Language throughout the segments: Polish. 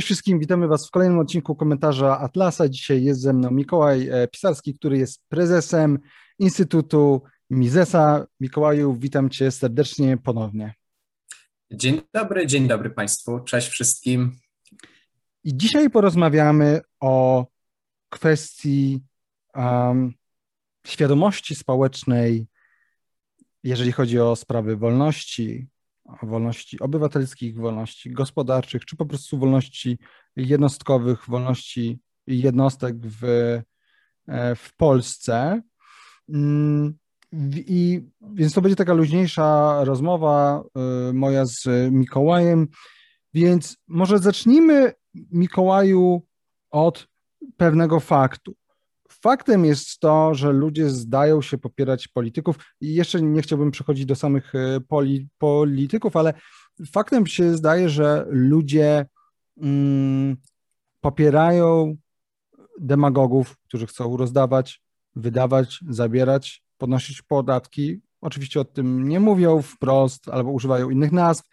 Cześć wszystkim, witamy Was w kolejnym odcinku komentarza Atlasa. Dzisiaj jest ze mną Mikołaj e, Pisarski, który jest prezesem Instytutu Misesa. Mikołaju, witam Cię serdecznie ponownie. Dzień dobry, dzień dobry Państwu, cześć wszystkim. I dzisiaj porozmawiamy o kwestii um, świadomości społecznej, jeżeli chodzi o sprawy wolności, wolności obywatelskich, wolności gospodarczych, czy po prostu wolności jednostkowych, wolności jednostek w, e, w Polsce. Mm, I więc to będzie taka luźniejsza rozmowa e, moja z Mikołajem. Więc może zacznijmy, Mikołaju, od pewnego faktu. Faktem jest to, że ludzie zdają się popierać polityków i jeszcze nie chciałbym przechodzić do samych e, poli, polityków, ale faktem się zdaje, że ludzie mm, popierają demagogów, którzy chcą rozdawać, wydawać, zabierać, podnosić podatki. Oczywiście o tym nie mówią wprost albo używają innych nazw,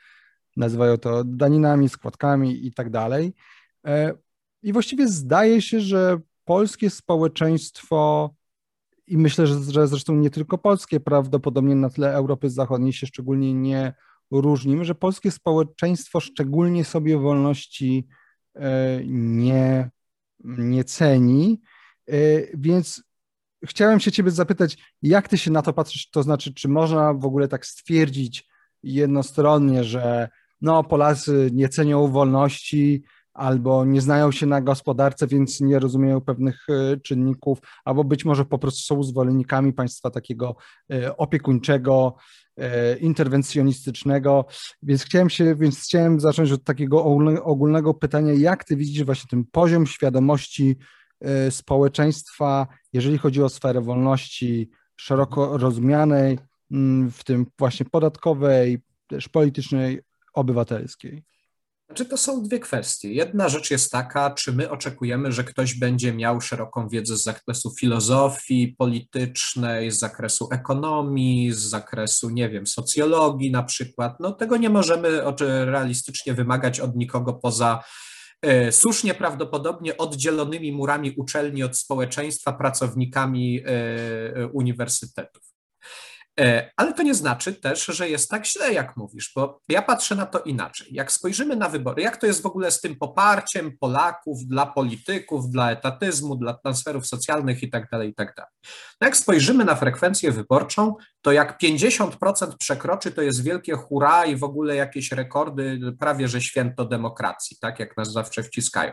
nazywają to daninami, składkami i tak dalej. E, I właściwie zdaje się, że polskie społeczeństwo i myślę, że, że zresztą nie tylko polskie, prawdopodobnie na tle Europy Zachodniej się szczególnie nie różnimy, że polskie społeczeństwo szczególnie sobie wolności e, nie, nie ceni. E, więc chciałem się Ciebie zapytać, jak Ty się na to patrzysz? To znaczy, czy można w ogóle tak stwierdzić jednostronnie, że no, Polacy nie cenią wolności, albo nie znają się na gospodarce, więc nie rozumieją pewnych e, czynników, albo być może po prostu są zwolennikami państwa takiego e, opiekuńczego, e, interwencjonistycznego. Więc chciałem się, więc chciałem zacząć od takiego ogólnego pytania, jak ty widzisz właśnie ten poziom świadomości społeczeństwa, jeżeli chodzi o sferę wolności szeroko rozumianej, mm, w tym właśnie podatkowej, też politycznej, obywatelskiej? Czy to są dwie kwestie. Jedna rzecz jest taka, czy my oczekujemy, że ktoś będzie miał szeroką wiedzę z zakresu filozofii politycznej, z zakresu ekonomii, z zakresu, nie wiem, socjologii na przykład. No tego nie możemy realistycznie wymagać od nikogo poza e, słusznie prawdopodobnie oddzielonymi murami uczelni od społeczeństwa, pracownikami e, uniwersytetów. E, ale to nie znaczy też, że jest tak źle, jak mówisz, bo ja patrzę na to inaczej. Jak spojrzymy na wybory, jak to jest w ogóle z tym poparciem Polaków dla polityków, dla etatyzmu, dla transferów socjalnych itd., tak itd. Tak no jak spojrzymy na frekwencję wyborczą, to jak 50% przekroczy, to jest wielkie hura i w ogóle jakieś rekordy, prawie że święto demokracji, tak jak nas zawsze wciskają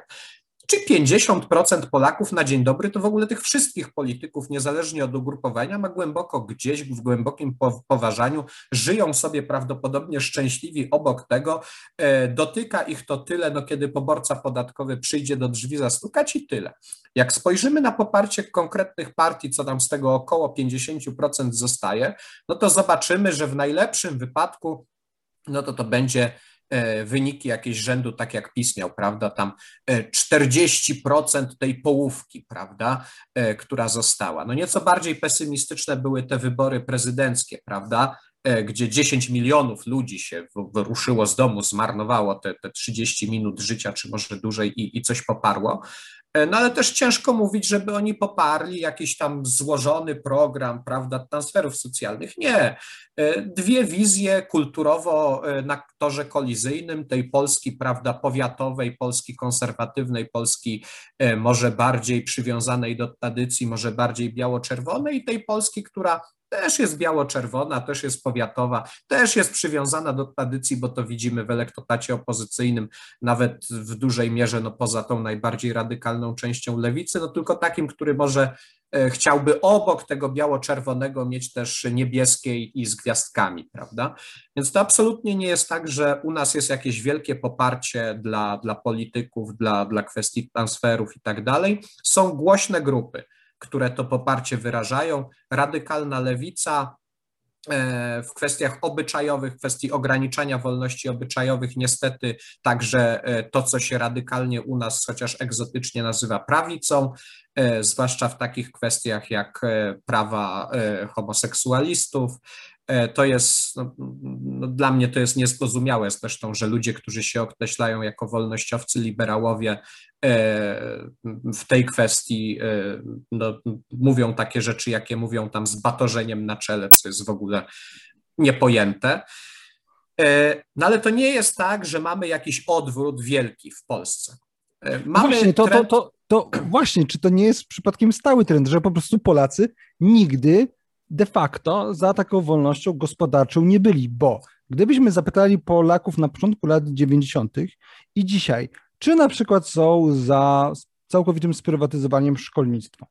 czy 50% Polaków na dzień dobry, to w ogóle tych wszystkich polityków, niezależnie od ugrupowania, ma głęboko gdzieś w głębokim poważaniu, żyją sobie prawdopodobnie szczęśliwi obok tego, e, dotyka ich to tyle, no kiedy poborca podatkowy przyjdzie do drzwi zastukać i tyle. Jak spojrzymy na poparcie konkretnych partii, co nam z tego około 50% zostaje, no to zobaczymy, że w najlepszym wypadku no to to będzie wyniki jakieś rzędu, tak jak PiS miał, prawda, tam 40% e, tej połówki, prawda, e, która została. No nieco bardziej pesymistyczne były te wybory prezydenckie, prawda, gdzie 10 milionów ludzi się wyruszyło z domu, zmarnowało te, te 30 minut życia, czy może dłużej i, i coś poparło. E, no ale też ciężko mówić, żeby oni poparli jakiś tam złożony program, prawda, transferów socjalnych. Nie. E, dwie wizje kulturowo e, na torze kolizyjnym tej Polski, prawda, powiatowej, Polski konserwatywnej, Polski może bardziej przywiązanej do tradycji, może bardziej biało-czerwonej i tej Polski, która też jest biało-czerwona, też jest powiatowa, też jest przywiązana do tradycji, bo to widzimy w elektoracie opozycyjnym, nawet w dużej mierze, no poza tą najbardziej radykalną częścią lewicy, no tylko takim, który może e, chciałby obok tego biało-czerwonego mieć też niebieskiej i z gwiazdkami, prawda? Więc to absolutnie nie jest tak, że u nas jest jakieś wielkie poparcie dla, dla polityków, dla, dla kwestii transferów i tak dalej. Są głośne grupy które to poparcie wyrażają. Radykalna lewica e, w kwestiach obyczajowych, kwestii ograniczania wolności obyczajowych, niestety także e, to, co się radykalnie u nas, chociaż egzotycznie nazywa prawicą, e, zwłaszcza w takich kwestiach jak prawa homoseksualistów, to jest, no, no, dla mnie to jest niezrozumiałe zresztą, że ludzie, którzy się określają jako wolnościowcy, liberałowie w tej kwestii e, no, mówią takie rzeczy, jakie mówią tam z batorzeniem na czele, co jest w ogóle niepojęte. No ale to nie jest tak, że mamy jakiś odwrót wielki w Polsce. Mamy właśnie, to, trend... to, to, to właśnie, czy to nie jest przypadkiem stały trend, że po prostu Polacy nigdy de facto za taką wolnością gospodarczą nie byli, bo gdybyśmy zapytali Polaków na początku lat 90. i dzisiaj, czy na przykład są za całkowitym sprywatyzowaniem szkolnictwa,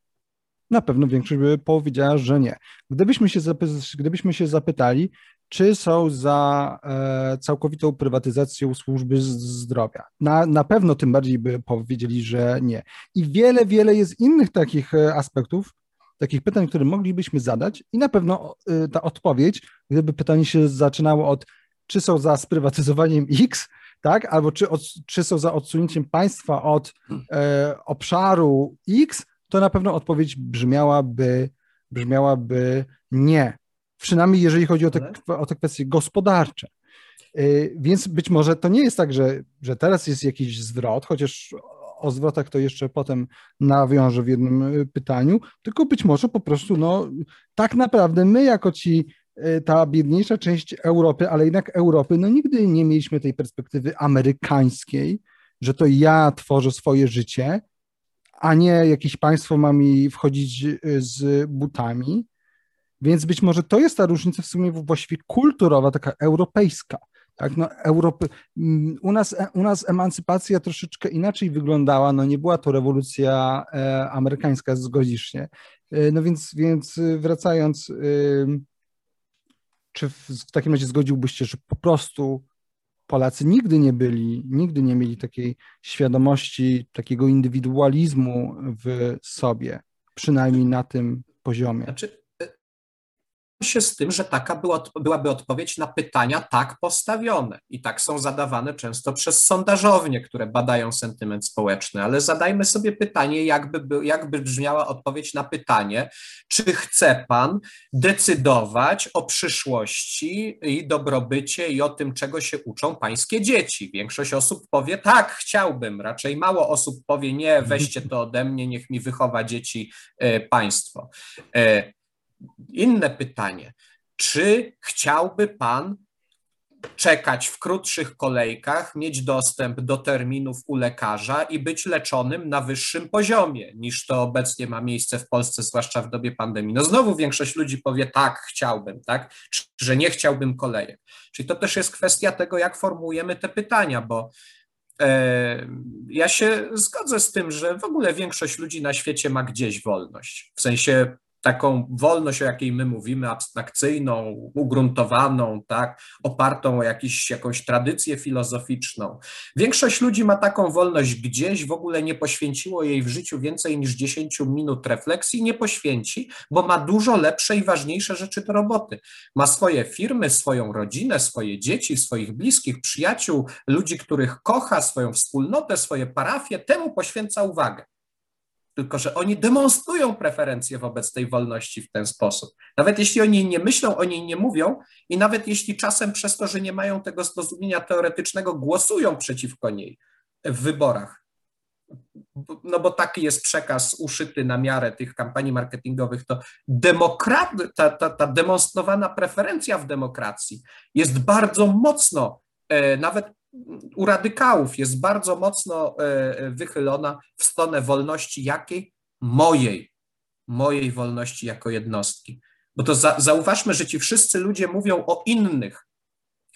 na pewno większość by powiedziała, że nie. Gdybyśmy się, zapy- gdybyśmy się zapytali, czy są za e, całkowitą prywatyzacją służby zdrowia. Na, na pewno tym bardziej by powiedzieli, że nie. I wiele, wiele jest innych takich e, aspektów, takich pytań, które moglibyśmy zadać i na pewno y, ta odpowiedź, gdyby pytanie się zaczynało od czy są za sprywatyzowaniem X, tak, albo czy, od, czy są za odsunięciem państwa od e, obszaru X, to na pewno odpowiedź brzmiałaby, brzmiałaby nie. Przynajmniej jeżeli chodzi o te, o te kwestie gospodarcze. Y, więc być może to nie jest tak, że, że teraz jest jakiś zwrot, chociaż o zwrotach to jeszcze potem nawiążę w jednym y, pytaniu, tylko być może po prostu, no, tak naprawdę my jako ci, ta biedniejsza część Europy, ale jednak Europy, no nigdy nie mieliśmy tej perspektywy amerykańskiej, że to ja tworzę swoje życie, a nie jakieś państwo ma mi wchodzić y, z butami. Więc być może to jest ta różnica w sumie właściwie kulturowa, taka europejska. Tak, no Europy, mm, u, nas, u nas emancypacja troszeczkę inaczej wyglądała, no nie była to rewolucja e, amerykańska, zgodzisz się. E, no więc, więc wracając, e, czy w, w takim razie zgodziłbyś się, że po prostu Polacy nigdy nie byli, nigdy nie mieli takiej świadomości, takiego indywidualizmu w sobie, przynajmniej na tym poziomie? Znaczy, się z tym, że taka była, byłaby odpowiedź na pytania tak postawione i tak są zadawane często przez sondażownie, które badają sentyment społeczny, ale zadajmy sobie pytanie, jakby, jakby brzmiała odpowiedź na pytanie, czy chce pan decydować o przyszłości i dobrobycie i o tym, czego się uczą pańskie dzieci. Większość osób powie tak, chciałbym, raczej mało osób powie nie, weźcie to ode mnie, niech mi wychowa dzieci e, państwo. E, inne pytanie. Czy chciałby Pan czekać w krótszych kolejkach, mieć dostęp do terminów u lekarza i być leczonym na wyższym poziomie niż to obecnie ma miejsce w Polsce, zwłaszcza w dobie pandemii. No znowu większość ludzi powie tak, chciałbym, tak, czy że nie chciałbym kolejek. Czyli to też jest kwestia tego, jak formułujemy te pytania, bo e, ja się zgodzę z tym, że w ogóle większość ludzi na świecie ma gdzieś wolność. W sensie taką wolność, o jakiej my mówimy, abstrakcyjną, ugruntowaną, tak, opartą o jakiś, jakąś tradycję filozoficzną. Większość ludzi ma taką wolność gdzieś, w ogóle nie poświęciło jej w życiu więcej niż 10 minut refleksji, nie poświęci, bo ma dużo lepsze i ważniejsze rzeczy do roboty. Ma swoje firmy, swoją rodzinę, swoje dzieci, swoich bliskich, przyjaciół, ludzi, których kocha, swoją wspólnotę, swoje parafie, temu poświęca uwagę tylko że oni demonstrują preferencje wobec tej wolności w ten sposób. Nawet jeśli oni nie myślą, o niej nie mówią i nawet jeśli czasem przez to, że nie mają tego zrozumienia teoretycznego, głosują przeciwko niej w wyborach. No bo taki jest przekaz uszyty na miarę tych kampanii marketingowych, to demokrat, ta, ta, ta demonstrowana preferencja w demokracji jest bardzo mocno, e, nawet u radykałów jest bardzo mocno e, e, wychylona w stronę wolności jakiej? Mojej, mojej wolności jako jednostki. Bo to za, zauważmy, że ci wszyscy ludzie mówią o innych,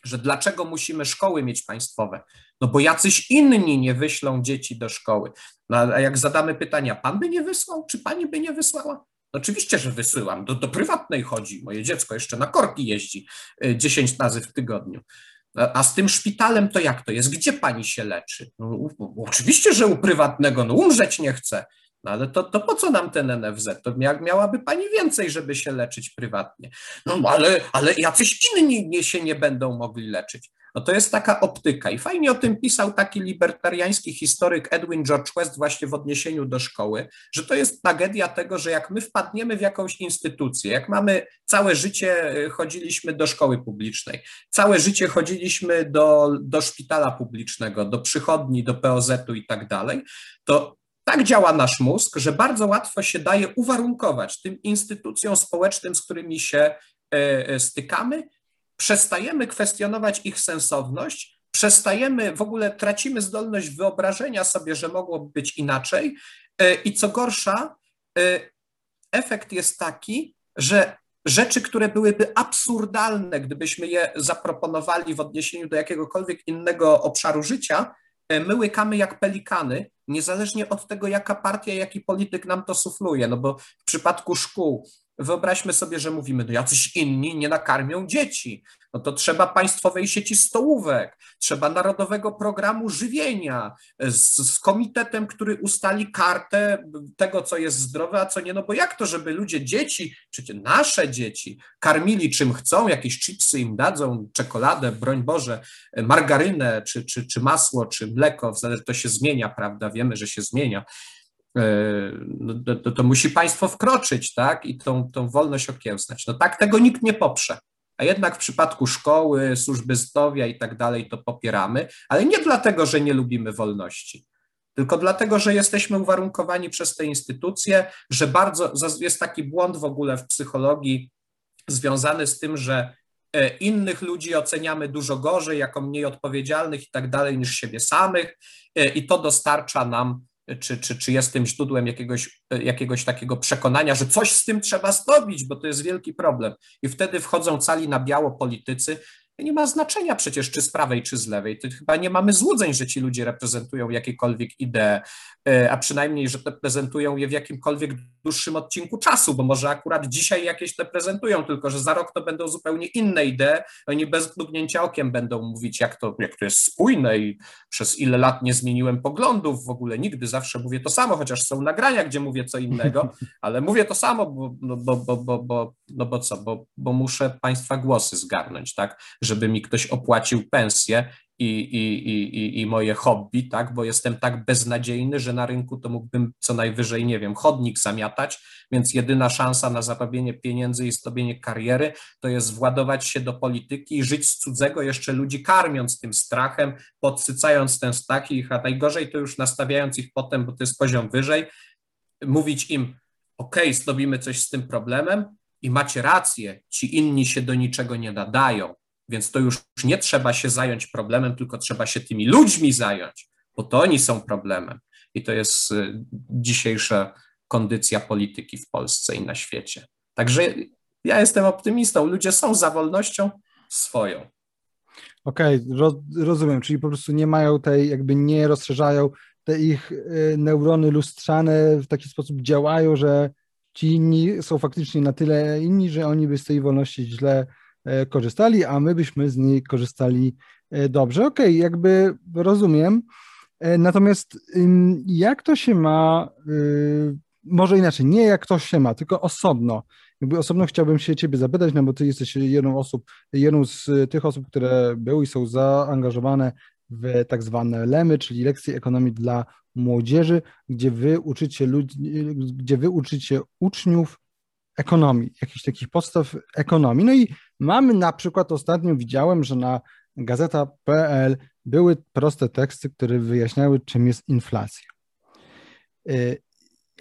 że dlaczego musimy szkoły mieć państwowe? No bo jacyś inni nie wyślą dzieci do szkoły. No a jak zadamy pytania, pan by nie wysłał, czy pani by nie wysłała? No oczywiście, że wysyłam. Do, do prywatnej chodzi. Moje dziecko jeszcze na korki jeździ 10 e, razy w tygodniu. A z tym szpitalem to jak to jest? Gdzie pani się leczy? No, oczywiście, że u prywatnego, no umrzeć nie chce. No ale to, to po co nam ten NFZ? To mia, miałaby pani więcej, żeby się leczyć prywatnie. No ale, ale jacyś inni nie, się nie będą mogli leczyć. No to jest taka optyka. I fajnie o tym pisał taki libertariański historyk Edwin George West właśnie w odniesieniu do szkoły, że to jest tragedia tego, że jak my wpadniemy w jakąś instytucję, jak mamy całe życie y, chodziliśmy do szkoły publicznej, całe życie chodziliśmy do, do szpitala publicznego, do przychodni, do POZ-u i tak dalej, to tak działa nasz mózg, że bardzo łatwo się daje uwarunkować tym instytucjom społecznym, z którymi się e, e, stykamy, przestajemy kwestionować ich sensowność, przestajemy, w ogóle tracimy zdolność wyobrażenia sobie, że mogłoby być inaczej. E, I co gorsza, efekt jest taki, że rzeczy, które byłyby absurdalne, gdybyśmy je zaproponowali w odniesieniu do jakiegokolwiek innego obszaru życia, my łykamy jak pelikany, niezależnie od tego, jaka partia, jaki polityk nam to sufluje. No bo w przypadku szkół, wyobraźmy sobie, że mówimy, no jacyś inni nie nakarmią dzieci no to trzeba państwowej sieci stołówek, trzeba narodowego programu żywienia z, z, komitetem, który ustali kartę tego, co jest zdrowe, a co nie. No bo jak to, żeby ludzie, dzieci, przecież nasze dzieci, karmili czym chcą, jakieś chipsy im dadzą, czekoladę, broń Boże, margarynę, czy, czy, czy masło, czy mleko, to się zmienia, prawda? Wiemy, że się zmienia. E, no, to, to, musi państwo wkroczyć, tak, i tą, tą wolność okiełznać. No tak tego nikt nie poprze a jednak w przypadku szkoły, służby zdrowia i tak dalej to popieramy, ale nie dlatego, że nie lubimy wolności, tylko dlatego, że jesteśmy uwarunkowani przez te instytucje, że bardzo jest taki błąd w ogóle w psychologii związany z tym, że e, innych ludzi oceniamy dużo gorzej, jako mniej odpowiedzialnych i tak dalej niż siebie samych, e, i to dostarcza nam czy, czy, czy jest tym źródłem jakiegoś, jakiegoś takiego przekonania, że coś z tym trzeba zrobić, bo to jest wielki problem. I wtedy wchodzą cali na biało politycy, nie ma znaczenia przecież, czy z prawej, czy z lewej. To chyba nie mamy złudzeń, że ci ludzie reprezentują jakiekolwiek idee, e, a przynajmniej, że reprezentują je w jakimkolwiek dłuższym odcinku czasu, bo może akurat dzisiaj jakieś reprezentują, tylko że za rok to będą zupełnie inne idee. Oni bez mrugnięcia okiem będą mówić, jak to, jak to jest spójne i przez ile lat nie zmieniłem poglądów w ogóle nigdy, zawsze mówię to samo, chociaż są nagrania, gdzie mówię co innego, ale mówię to samo, bo, no, bo, bo, bo, bo, no bo co, bo, bo muszę Państwa głosy zgarnąć, tak? Żeby mi ktoś opłacił pensję i, i, i, i moje hobby, tak, bo jestem tak beznadziejny, że na rynku to mógłbym co najwyżej, nie wiem, chodnik zamiatać, więc jedyna szansa na zarobienie pieniędzy i zrobienie kariery to jest władować się do polityki i żyć z cudzego jeszcze ludzi, karmiąc tym strachem, podsycając ten strach ich, a najgorzej to już nastawiając ich potem, bo to jest poziom wyżej, mówić im, ok, zrobimy coś z tym problemem i macie rację, ci inni się do niczego nie nadają, więc to już nie trzeba się zająć problemem, tylko trzeba się tymi ludźmi zająć, bo to oni są problemem. I to jest y, dzisiejsza kondycja polityki w Polsce i na świecie. Także ja jestem optymistą. Ludzie są za wolnością swoją. Okej, okay, rozumiem, czyli po prostu nie mają tej, jakby nie rozszerzają, te ich y, neurony lustrzane w taki sposób działają, że ci inni są faktycznie na tyle inni, że oni by z tej wolności źle korzystali, a my byśmy z niej korzystali e, dobrze. Okej, okay, jakby rozumiem. E, natomiast jak to się ma, może inaczej, nie jak to się ma, tylko osobno. Jakby osobno chciałbym się ciebie zapytać, no bo ty jesteś jedną, osób, jedną z tych osób, które były i są zaangażowane w tak zwane LEMy, czyli lekcje ekonomii dla młodzieży, gdzie wy uczycie ludzi, gdzie wy uczycie uczniów ekonomii, jakichś takich podstaw ekonomii. No i mamy na przykład, ostatnio widziałem, że na gazeta.pl były proste teksty, które wyjaśniały, czym jest inflacja. Y,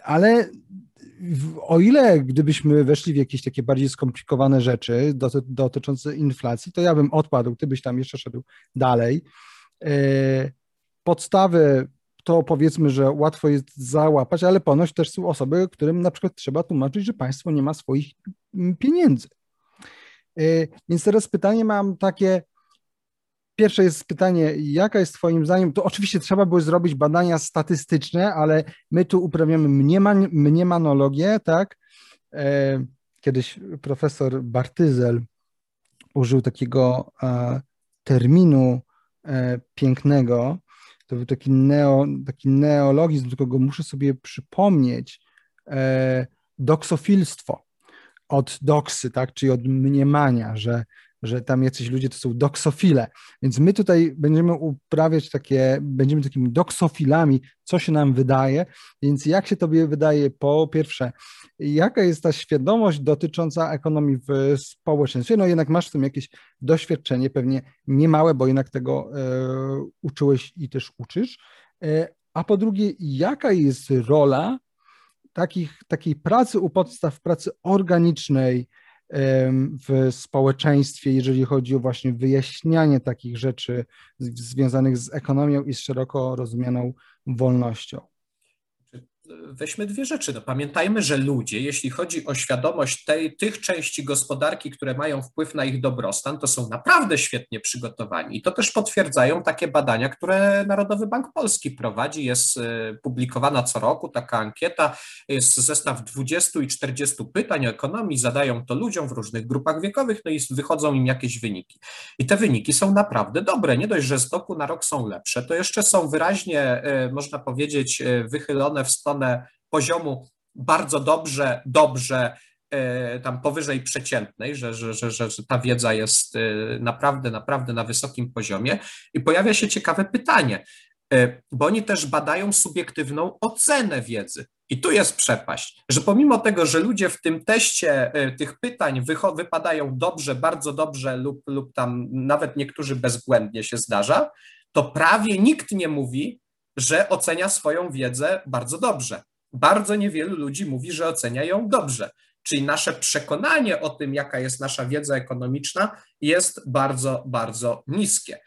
ale o ile gdybyśmy weszli w jakieś takie bardziej skomplikowane rzeczy dotyczące inflacji, to ja bym odpadł, ty byś tam jeszcze szedł dalej. Y, podstawy to powiedzmy, że łatwo jest załapać, ale ponoć też są osoby, którym na przykład trzeba tłumaczyć, że państwo nie ma swoich mm, pieniędzy. Y, więc teraz pytanie mam takie. Pierwsze jest pytanie, jaka jest Twoim zdaniem? To oczywiście trzeba było zrobić badania statystyczne, ale my tu uprawiamy mnieman, mniemanologię, tak? E, kiedyś profesor Bartyzel użył takiego e, terminu e, pięknego, to był taki, neo, taki neologizm, tylko go muszę sobie przypomnieć, e, doksofilstwo. od doksy, tak, czyli od mniemania, że, że tam jacyś ludzie to są doksofile. Więc my tutaj będziemy uprawiać takie, będziemy takimi doksofilami, co się nam wydaje. Więc jak się tobie wydaje, po pierwsze, jaka jest ta świadomość dotycząca ekonomii w społeczeństwie? No jednak masz w tym jakieś doświadczenie, pewnie niemałe, bo jednak tego e, uczyłeś i też uczysz. E, a po drugie, jaka jest rola takich, takiej pracy u podstaw, pracy organicznej w społeczeństwie, jeżeli chodzi o właśnie wyjaśnianie takich rzeczy związanych z ekonomią i z szeroko rozumianą wolnością weźmy dwie rzeczy. No, pamiętajmy, że ludzie, jeśli chodzi o świadomość tej, tych części gospodarki, które mają wpływ na ich dobrostan, to są naprawdę świetnie przygotowani. I to też potwierdzają takie badania, które Narodowy Bank Polski prowadzi. Jest e, publikowana co roku taka ankieta, jest zestaw 20 i 40 pytań o ekonomii, zadają to ludziom w różnych grupach wiekowych, no i wychodzą im jakieś wyniki. I te wyniki są naprawdę dobre. Nie dość, że z roku na rok są lepsze, to jeszcze są wyraźnie, e, można powiedzieć, e, wychylone w stronę stronę poziomu bardzo dobrze, dobrze, e, tam powyżej przeciętnej, że, że, że, że ta wiedza jest e, naprawdę, naprawdę na wysokim poziomie. I pojawia się ciekawe pytanie, e, bo oni też badają subiektywną ocenę wiedzy. I tu jest przepaść, że pomimo tego, że ludzie w tym teście tych pytań wypadają dobrze, bardzo dobrze lub, lub tam nawet niektórzy bezbłędnie się zdarza, to prawie nikt nie mówi, że ocenia swoją wiedzę bardzo dobrze. Bardzo niewielu ludzi mówi, że ocenia ją dobrze. Czyli nasze przekonanie o tym, jaka jest nasza wiedza ekonomiczna, jest bardzo, bardzo niskie.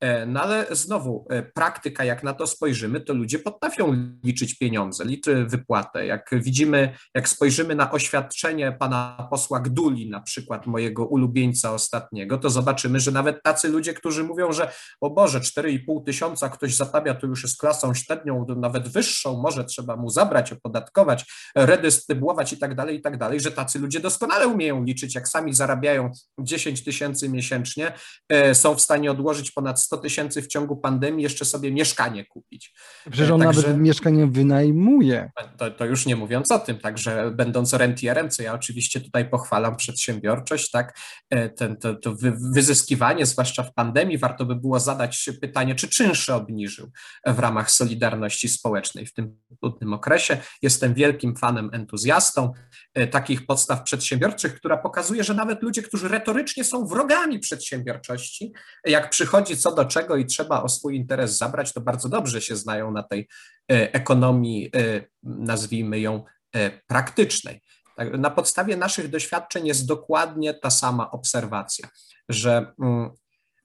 E, no ale znowu, e, praktyka, jak na to spojrzymy, to ludzie potrafią liczyć pieniądze, liczy wypłatę. Jak widzimy, jak spojrzymy na oświadczenie pana posła Gduli, na przykład mojego ulubieńca ostatniego, to zobaczymy, że nawet tacy ludzie, którzy mówią, że o Boże, 4,5 tysiąca ktoś zapawia, to już jest klasą średnią, nawet wyższą, może trzeba mu zabrać, opodatkować, redystrybuować i tak dalej, i tak dalej, że tacy ludzie doskonale umieją liczyć, jak sami zarabiają 10 tysięcy miesięcznie, e, są w stanie odłożyć ponad 100 tysięcy w ciągu pandemii, jeszcze sobie mieszkanie kupić. Przecież on także, nawet mieszkanie wynajmuje. To, to, już nie mówiąc o tym, także będąc rentierem, co ja oczywiście tutaj pochwalam przedsiębiorczość, tak, e, ten, to, to wyzyskiwanie, zwłaszcza w pandemii, warto by było zadać pytanie, czy czynsze obniżył w ramach Solidarności Społecznej w tym trudnym okresie. Jestem wielkim fanem, entuzjastą e, takich podstaw przedsiębiorczych, która pokazuje, że nawet ludzie, którzy retorycznie są wrogami przedsiębiorczości, jak przychodzi co do czego i trzeba o swój interes zabrać, to bardzo dobrze się znają na tej e, ekonomii, e, nazwijmy ją e, praktycznej. Tak, na podstawie naszych doświadczeń jest dokładnie ta sama obserwacja, że mm,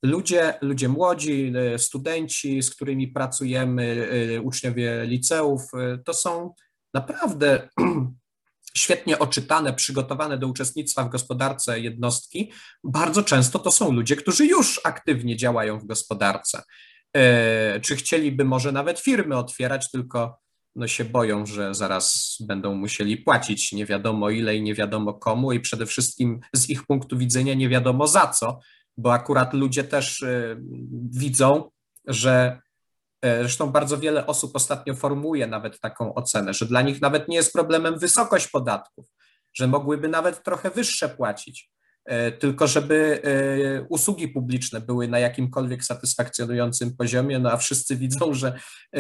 ludzie, ludzie młodzi, studenci, z którymi pracujemy, uczniowie liceów, to są naprawdę świetnie oczytane, przygotowane do uczestnictwa w gospodarce jednostki, bardzo często to są ludzie, którzy już aktywnie działają w gospodarce. E, czy chcieliby może nawet firmy otwierać, tylko no się boją, że zaraz będą musieli płacić nie wiadomo ile i nie wiadomo komu, i przede wszystkim z ich punktu widzenia nie wiadomo za co, bo akurat ludzie też e, widzą, że zresztą bardzo wiele osób ostatnio formułuje nawet taką ocenę, że dla nich nawet nie jest problemem wysokość podatków, że mogłyby nawet trochę wyższe płacić, e, tylko żeby e, usługi publiczne były na jakimkolwiek satysfakcjonującym poziomie, no a wszyscy widzą, że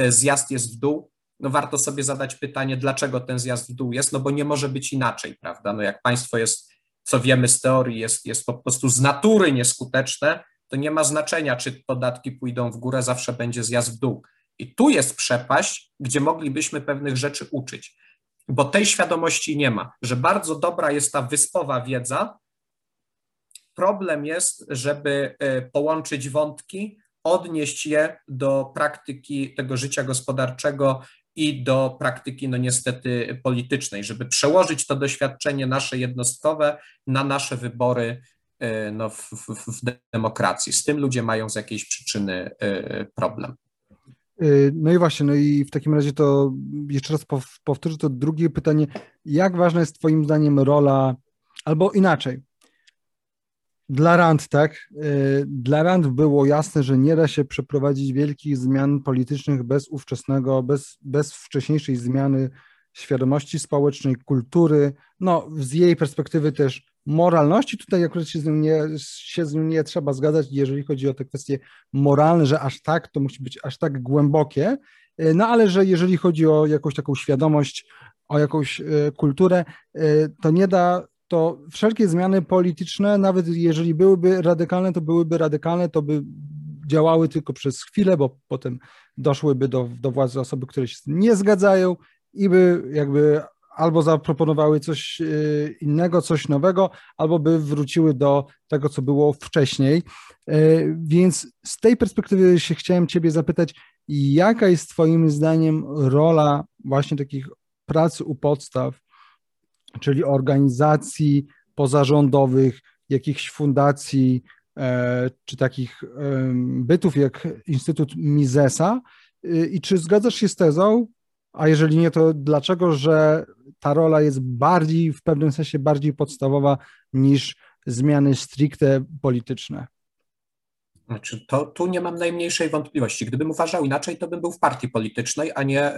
zjazd jest w dół, no warto sobie zadać pytanie, dlaczego ten zjazd w dół jest, no bo nie może być inaczej, prawda? No jak państwo jest, co wiemy z teorii, jest, jest po prostu z natury nieskuteczne, to nie ma znaczenia, czy podatki pójdą w górę, zawsze będzie zjazd w dół. I tu jest przepaść, gdzie moglibyśmy pewnych rzeczy uczyć, bo tej świadomości nie ma, że bardzo dobra jest ta wyspowa wiedza. Problem jest, żeby e, połączyć wątki, odnieść je do praktyki tego życia gospodarczego i do praktyki, no niestety, politycznej, żeby przełożyć to doświadczenie nasze jednostkowe na nasze wybory no, w, w, w demokracji. Z tym ludzie mają z jakiejś przyczyny e, problem. E, no i właśnie, no i w takim razie to jeszcze raz powtórzę to drugie pytanie. Jak ważna jest Twoim zdaniem rola, albo inaczej, dla Rand, tak? Dla Rand było jasne, że nie da się przeprowadzić wielkich zmian politycznych bez ówczesnego, bez, bez wcześniejszej zmiany świadomości społecznej, kultury, no z jej perspektywy też moralności. Tutaj akurat się z, nią nie, się z nią nie trzeba zgadzać, jeżeli chodzi o te kwestie moralne, że aż tak, to musi być aż tak głębokie, e, no ale że jeżeli chodzi o jakąś taką świadomość, o jakąś e, kulturę, to nie da to wszelkie zmiany polityczne, nawet jeżeli byłyby radykalne, to byłyby radykalne, to by działały tylko przez chwilę, bo potem doszłyby do, do władzy osoby, które się nie zgadzają i by jakby albo zaproponowały coś e, innego, coś nowego, albo by wróciły do tego, co było wcześniej. E, więc z tej perspektywy się chciałem Ciebie zapytać, jaka jest Twoim zdaniem rola właśnie takich pracy u podstaw, czyli organizacji pozarządowych, jakichś fundacji, e, czy takich bytów jak Instytut Misesa. I czy zgadzasz się z tezą, a jeżeli nie, to dlaczego, że ta rola jest bardziej, w pewnym sensie bardziej podstawowa niż zmiany stricte polityczne? Znaczy, to tu nie mam najmniejszej wątpliwości. Gdybym uważał inaczej, to bym był w partii politycznej, a nie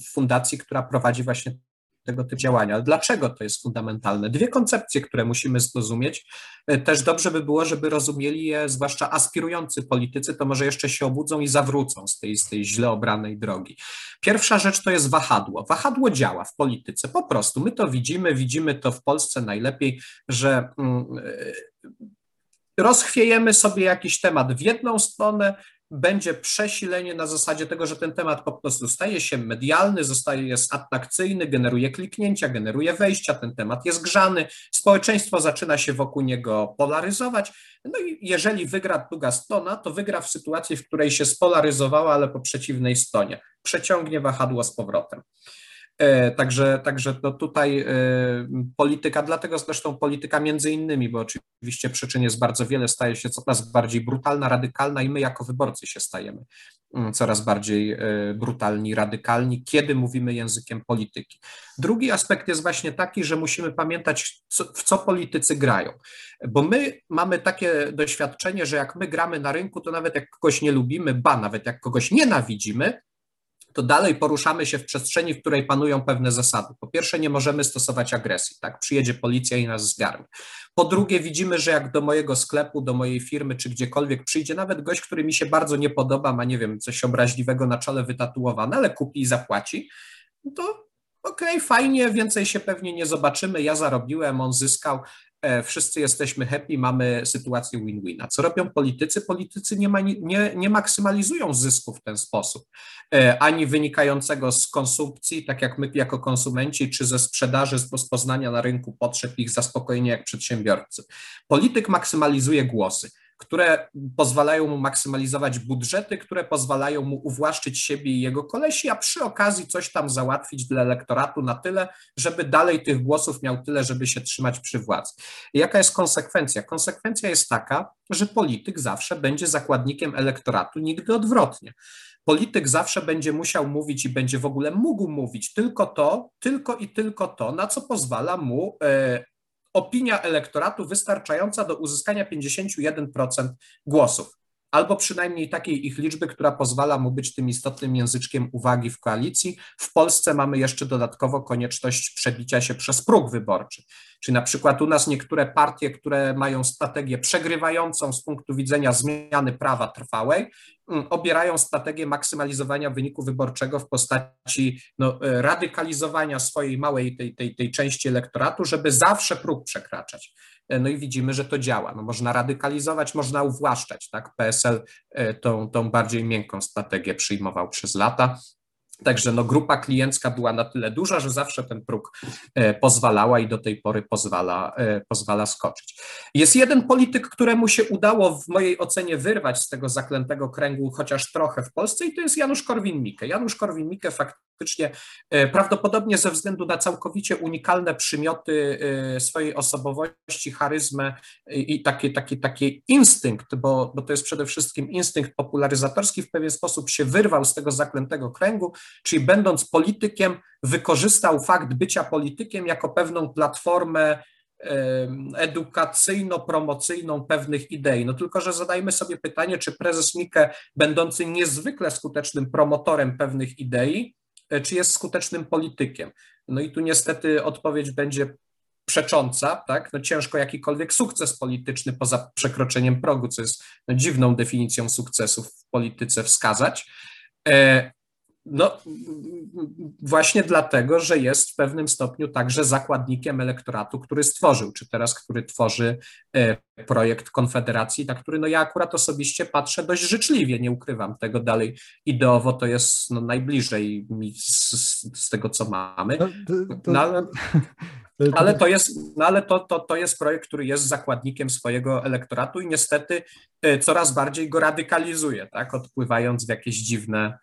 w fundacji, która prowadzi właśnie tego typu działania. Dlaczego to jest fundamentalne? Dwie koncepcje, które musimy zrozumieć. E, też dobrze by było, żeby rozumieli je, zwłaszcza aspirujący politycy, to może jeszcze się obudzą i zawrócą z tej, z tej źle obranej drogi. Pierwsza rzecz to jest wahadło. Wahadło działa w polityce, po prostu. My to widzimy, widzimy to w Polsce najlepiej, że. Mm, e, rozchwiejemy sobie jakiś temat w jedną stronę, będzie przesilenie na zasadzie tego, że ten temat po prostu staje się medialny, zostaje jest atrakcyjny, generuje kliknięcia, generuje wejścia, ten temat jest grzany, społeczeństwo zaczyna się wokół niego polaryzować. No i jeżeli wygra druga strona, to wygra w sytuacji, w której się spolaryzowała, ale po przeciwnej stronie. Przeciągnie wahadło z powrotem. E, także, także to tutaj e, polityka, dlatego zresztą polityka między innymi, bo oczywiście przyczyn jest bardzo wiele, staje się coraz bardziej brutalna, radykalna i my jako wyborcy się stajemy mm, coraz bardziej e, brutalni, radykalni, kiedy mówimy językiem polityki. Drugi aspekt jest właśnie taki, że musimy pamiętać, co, w co politycy grają, bo my mamy takie doświadczenie, że jak my gramy na rynku, to nawet jak kogoś nie lubimy, ba, nawet jak kogoś nienawidzimy, to dalej poruszamy się w przestrzeni, w której panują pewne zasady. Po pierwsze, nie możemy stosować agresji, tak? Przyjedzie policja i nas zgarnie. Po drugie, widzimy, że jak do mojego sklepu, do mojej firmy, czy gdziekolwiek przyjdzie nawet gość, który mi się bardzo nie podoba, ma, nie wiem, coś obraźliwego na czole wytatuowane, ale kupi i zapłaci, to okej, okay, fajnie, więcej się pewnie nie zobaczymy, ja zarobiłem, on zyskał, wszyscy jesteśmy happy, mamy sytuację win-win. A co robią politycy? Politycy nie, ma, nie, nie maksymalizują zysku w ten sposób, e, ani wynikającego z konsumpcji, tak jak my jako konsumenci, czy ze sprzedaży, z rozpoznania na rynku potrzeb ich zaspokojenia jak przedsiębiorcy. Polityk maksymalizuje głosy które pozwalają mu maksymalizować budżety, które pozwalają mu uwłaszczyć siebie i jego kolesi, a przy okazji coś tam załatwić dla elektoratu na tyle, żeby dalej tych głosów miał tyle, żeby się trzymać przy władzy. Jaka jest konsekwencja? Konsekwencja jest taka, że polityk zawsze będzie zakładnikiem elektoratu, nigdy odwrotnie. Polityk zawsze będzie musiał mówić i będzie w ogóle mógł mówić tylko to, tylko i tylko to, na co pozwala mu e, opinia elektoratu wystarczająca do uzyskania 51% głosów, albo przynajmniej takiej ich liczby, która pozwala mu być tym istotnym języczkiem uwagi w koalicji. W Polsce mamy jeszcze dodatkowo konieczność przebicia się przez próg wyborczy. Czyli na przykład u nas niektóre partie, które mają strategię przegrywającą z punktu widzenia zmiany prawa trwałej, mm, obierają strategię maksymalizowania wyniku wyborczego w postaci no, e, radykalizowania swojej małej tej, tej, tej części elektoratu, żeby zawsze próg przekraczać. E, no i widzimy, że to działa. No, można radykalizować, można uwłaszczać. Tak? PSL e, tą, tą bardziej miękką strategię przyjmował przez lata. Także no, grupa kliencka była na tyle duża, że zawsze ten próg e, pozwalała i do tej pory pozwala, pozwala skoczyć. Jest jeden polityk, któremu się udało w mojej ocenie wyrwać z tego zaklętego kręgu chociaż trochę w Polsce i to jest Janusz Korwin-Mikke. Janusz Korwin-Mikke faktycznie e, prawdopodobnie ze względu na całkowicie unikalne przymioty swojej osobowości, charyzmę i taki, taki, taki instynkt, bo, bo to jest przede wszystkim instynkt popularyzatorski, w pewien sposób się wyrwał z tego zaklętego kręgu, czyli będąc politykiem, wykorzystał fakt bycia politykiem jako pewną platformę edukacyjno-promocyjną pewnych idei. No tylko, że zadajmy sobie pytanie, czy prezes Mike, będący niezwykle skutecznym promotorem pewnych idei, czy jest skutecznym politykiem. No i tu niestety odpowiedź będzie przecząca, tak? No ciężko jakikolwiek sukces polityczny poza przekroczeniem progu, co jest no, dziwną definicją sukcesu w polityce wskazać. E, no, właśnie dlatego, że jest w pewnym stopniu także zakładnikiem elektoratu, który stworzył, czy teraz, który tworzy e, projekt Konfederacji, na który no ja akurat osobiście patrzę dość życzliwie, nie ukrywam tego dalej. Ideowo to jest no, najbliżej mi z, z, tego, co mamy. No, no, ale, ale to jest, no, ale to, to, to jest projekt, który jest zakładnikiem swojego elektoratu i niestety e, coraz bardziej go radykalizuje, tak, odpływając w jakieś dziwne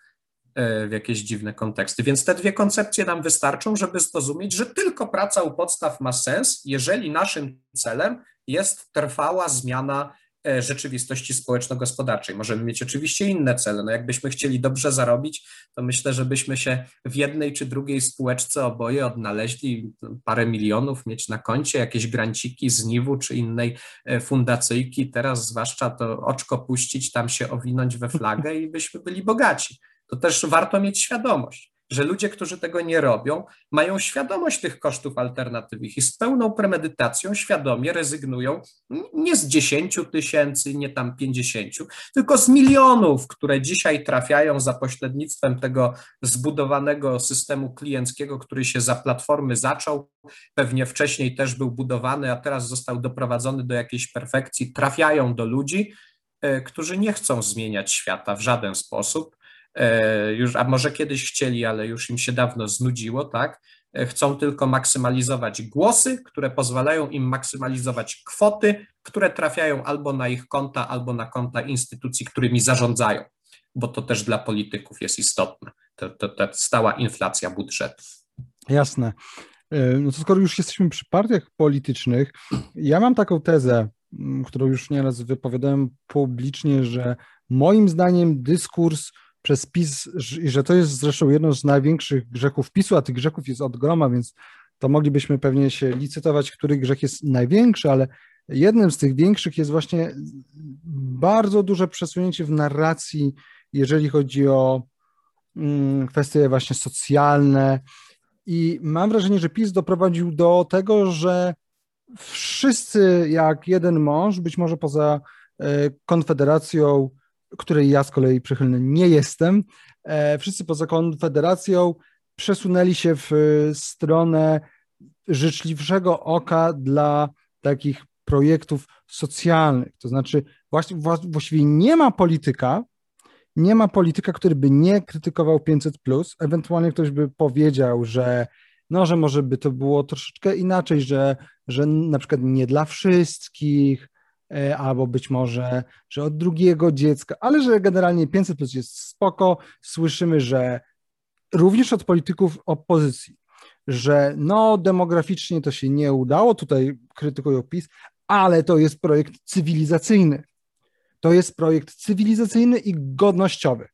w jakieś dziwne konteksty. Więc te dwie koncepcje nam wystarczą, żeby zrozumieć, że tylko praca u podstaw ma sens, jeżeli naszym celem jest trwała zmiana e, rzeczywistości społeczno-gospodarczej. Możemy mieć oczywiście inne cele. No jakbyśmy chcieli dobrze zarobić, to myślę, że byśmy się w jednej czy drugiej spółeczce oboje odnaleźli parę milionów mieć na koncie, jakieś granciki z NIW czy innej e, fundacyjki. Teraz zwłaszcza to oczko puścić, tam się owinąć we flagę i byśmy byli bogaci to też warto mieć świadomość, że ludzie, którzy tego nie robią, mają świadomość tych kosztów alternatywnych i z pełną premedytacją świadomie rezygnują nie z 10 tysięcy, nie tam 50, tylko z milionów, które dzisiaj trafiają za pośrednictwem tego zbudowanego systemu klienckiego, który się za platformy zaczął, pewnie wcześniej też był budowany, a teraz został doprowadzony do jakiejś perfekcji, trafiają do ludzi, e, którzy nie chcą zmieniać świata w żaden sposób już, a może kiedyś chcieli, ale już im się dawno znudziło, tak? E, chcą tylko maksymalizować głosy, które pozwalają im maksymalizować kwoty, które trafiają albo na ich konta, albo na konta instytucji, którymi zarządzają, bo to też dla polityków jest istotne, ta stała inflacja budżetu. Jasne. E, no to skoro już jesteśmy przy partiach politycznych, ja mam taką tezę, którą już nieraz wypowiadałem publicznie, że moim zdaniem dyskurs przez PiS, i że to jest zresztą jedno z największych grzechów PiSu, a tych grzechów jest od groma, więc to moglibyśmy pewnie się licytować, który grzech jest największy, ale jednym z tych większych jest właśnie bardzo duże przesunięcie w narracji, jeżeli chodzi o mm, kwestie właśnie socjalne. I mam wrażenie, że PiS doprowadził do tego, że wszyscy jak jeden mąż, być może poza e, Konfederacją, której ja z kolei przychylny nie jestem, e, wszyscy poza Konfederacją przesunęli się w stronę życzliwszego oka dla takich projektów socjalnych. To znaczy, właśnie, właściwie nie ma polityka, nie ma polityka, który by nie krytykował 500, ewentualnie ktoś by powiedział, że no, że może by to było troszeczkę inaczej, że, że na przykład nie dla wszystkich, E, albo być może, że od drugiego dziecka, ale że generalnie 500 plus jest spoko. Słyszymy, że również od polityków opozycji, że no demograficznie to się nie udało, tutaj krytykują PiS, ale to jest projekt cywilizacyjny. To jest projekt cywilizacyjny i godnościowy.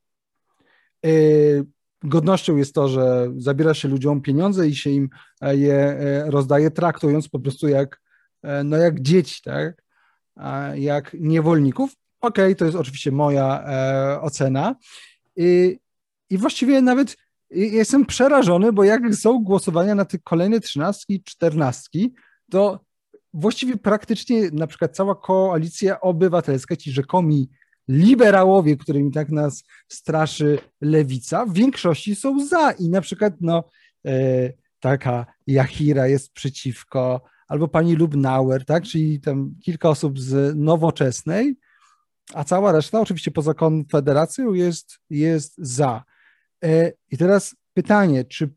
E, godnością jest to, że zabiera się ludziom pieniądze i się im je e, rozdaje, traktując po prostu jak, no jak dzieci, tak? Jak niewolników. Okej, okay, to jest oczywiście moja e, ocena. I, I właściwie nawet jestem przerażony, bo jak są głosowania na te kolejne trzynastki, czternastki, to właściwie praktycznie na przykład cała koalicja obywatelska, ci rzekomi liberałowie, którymi tak nas straszy lewica, w większości są za i na przykład no, e, taka Jachira jest przeciwko, albo pani Lubnauer, tak, czyli tam kilka osób z nowoczesnej, a cała reszta, oczywiście poza Konfederacją, jest, jest za. E, I teraz pytanie, czy,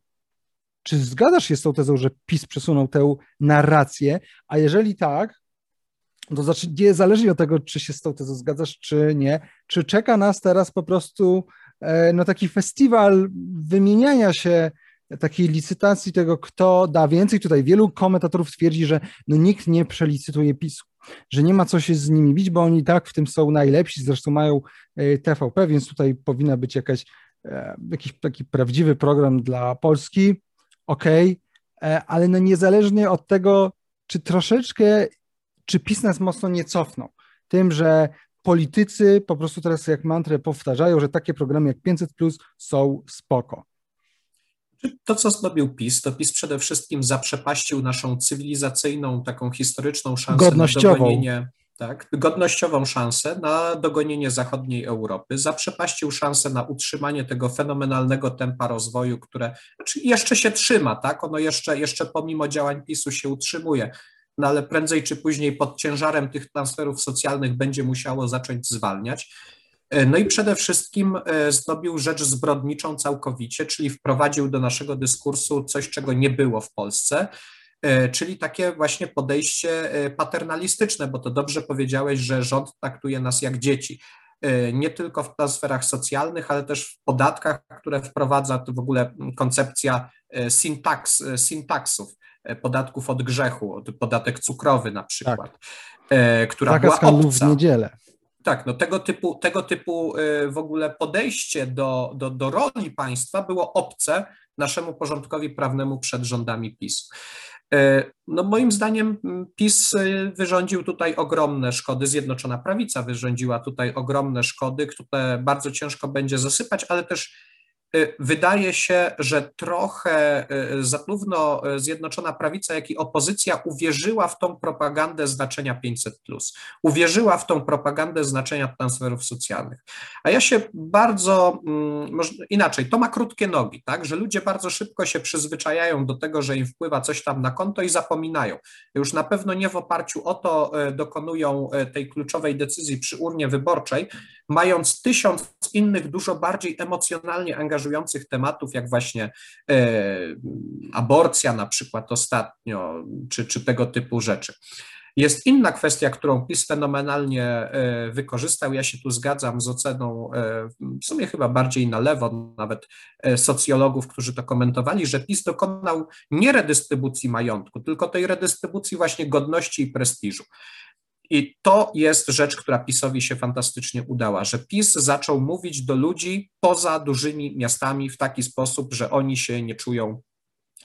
czy zgadzasz się z tą tezą, że PiS przesunął tę narrację, a jeżeli tak, to znaczy nie zależnie od tego, czy się z tą tezą zgadzasz, czy nie, czy czeka nas teraz po prostu e, no, taki festiwal wymieniania się takiej licytacji tego, kto da więcej. Tutaj wielu komentatorów twierdzi, że no nikt nie przelicytuje PiSu, że nie ma co się z nimi bić, bo oni tak w tym są najlepsi, zresztą mają e, TVP, więc tutaj powinna być jakaś, e, jakiś taki prawdziwy program dla Polski, okej, okay, e, ale no niezależnie od tego, czy troszeczkę, czy PiS nas mocno nie cofnął, tym, że politycy po prostu teraz jak mantrę powtarzają, że takie programy jak 500 Plus są spoko. To, co zrobił PiS, to PiS przede wszystkim zaprzepaścił naszą cywilizacyjną, taką historyczną szansę Godnościową. na dogonienie, tak, godnościową szansę na dogonienie zachodniej Europy, zaprzepaścił szansę na utrzymanie tego fenomenalnego tempa rozwoju, które znaczy jeszcze się trzyma, tak, ono jeszcze, jeszcze pomimo działań PiSu się utrzymuje, no ale prędzej czy później pod ciężarem tych transferów socjalnych będzie musiało zacząć zwalniać. E, no i przede wszystkim e, zrobił rzecz zbrodniczą całkowicie, czyli wprowadził do naszego dyskursu coś, czego nie było w Polsce, e, czyli takie właśnie podejście paternalistyczne, bo to dobrze powiedziałeś, że rząd traktuje nas jak dzieci. Nie tylko w transferach socjalnych, ale też w podatkach, które wprowadza to w ogóle koncepcja syntaks, syntaksów, podatków od grzechu, podatek cukrowy na przykład, tak. która Zakaz była obca. w niedzielę tak, no tego typu, tego typu y, w ogóle podejście do, do, do roli państwa było obce naszemu porządkowi prawnemu przed rządami PiS. Y, no moim zdaniem mm, PiS y, wyrządził tutaj ogromne szkody, Zjednoczona Prawica wyrządziła tutaj ogromne szkody, które bardzo ciężko będzie zasypać, ale też wydaje się, że trochę y, zarówno Zjednoczona Prawica, jak i opozycja uwierzyła w tą propagandę znaczenia 500, uwierzyła w tą propagandę znaczenia transferów socjalnych. A ja się bardzo, mm, inaczej, to ma krótkie nogi, tak, że ludzie bardzo szybko się przyzwyczajają do tego, że im wpływa coś tam na konto i zapominają. Już na pewno nie w oparciu o to y, dokonują tej kluczowej decyzji przy urnie wyborczej, mając tysiąc innych, dużo bardziej emocjonalnie angażujących tematów, jak właśnie e, aborcja na przykład ostatnio, czy, czy tego typu rzeczy. Jest inna kwestia, którą PiS fenomenalnie e, wykorzystał. Ja się tu zgadzam z oceną, e, w sumie chyba bardziej na lewo, nawet socjologów, którzy to komentowali, że PiS dokonał nie redystrybucji majątku, tylko tej redystrybucji właśnie godności i prestiżu. I to jest rzecz, która PiSowi się fantastycznie udała, że PiS zaczął mówić do ludzi poza dużymi miastami w taki sposób, że oni się nie czują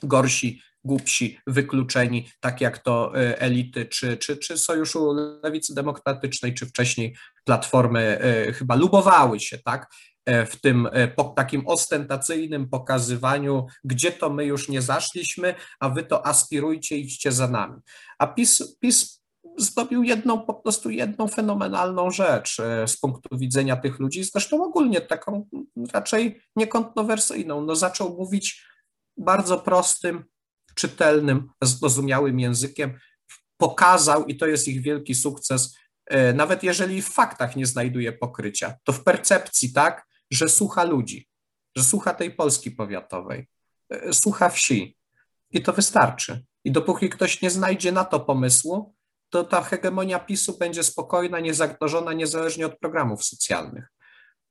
gorsi, głupsi, wykluczeni, tak jak to e, elity czy, czy, czy Sojuszu Lewicy Demokratycznej, czy wcześniej Platformy e, chyba lubowały się, tak? E, w tym po, takim ostentacyjnym pokazywaniu, gdzie to my już nie zaszliśmy, a wy to aspirujcie, idźcie za nami. A PiS, PiS zrobił jedną, po prostu jedną fenomenalną rzecz e, z punktu widzenia tych ludzi, zresztą ogólnie taką raczej niekontrowersyjną. No, zaczął mówić bardzo prostym, czytelnym, zrozumiałym językiem, pokazał, i to jest ich wielki sukces, e, nawet jeżeli w faktach nie znajduje pokrycia, to w percepcji tak, że słucha ludzi, że słucha tej Polski powiatowej, e, słucha wsi. I to wystarczy. I dopóki ktoś nie znajdzie na to pomysłu, to ta hegemonia PiSu będzie spokojna, niezagrożona, niezależnie od programów socjalnych.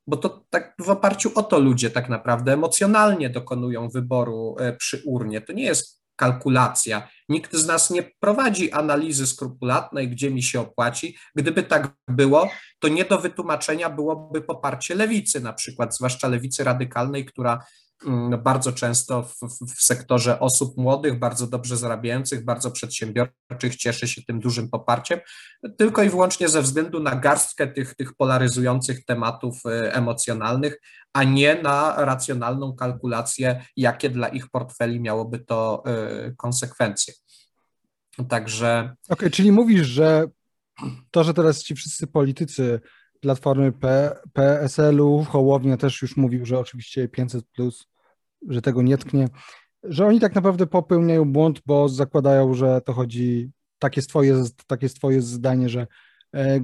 Bo to tak w oparciu o to ludzie tak naprawdę emocjonalnie dokonują wyboru e, przy urnie. To nie jest kalkulacja. Nikt z nas nie prowadzi analizy skrupulatnej, gdzie mi się opłaci. Gdyby tak było, to nie do wytłumaczenia byłoby poparcie lewicy, na przykład, zwłaszcza lewicy radykalnej, która bardzo często w, w, sektorze osób młodych, bardzo dobrze zarabiających, bardzo przedsiębiorczych cieszy się tym dużym poparciem, tylko i wyłącznie ze względu na garstkę tych, tych polaryzujących tematów y, emocjonalnych, a nie na racjonalną kalkulację, jakie dla ich portfeli miałoby to y, konsekwencje. Także. Okej, okay, czyli mówisz, że to, że teraz ci wszyscy politycy Platformy P, PSL-u, Hołownia też już mówił, że oczywiście 500 plus że tego nie tknie, że oni tak naprawdę popełniają błąd, bo zakładają, że to chodzi, takie jest twoje, takie jest twoje zdanie, że e,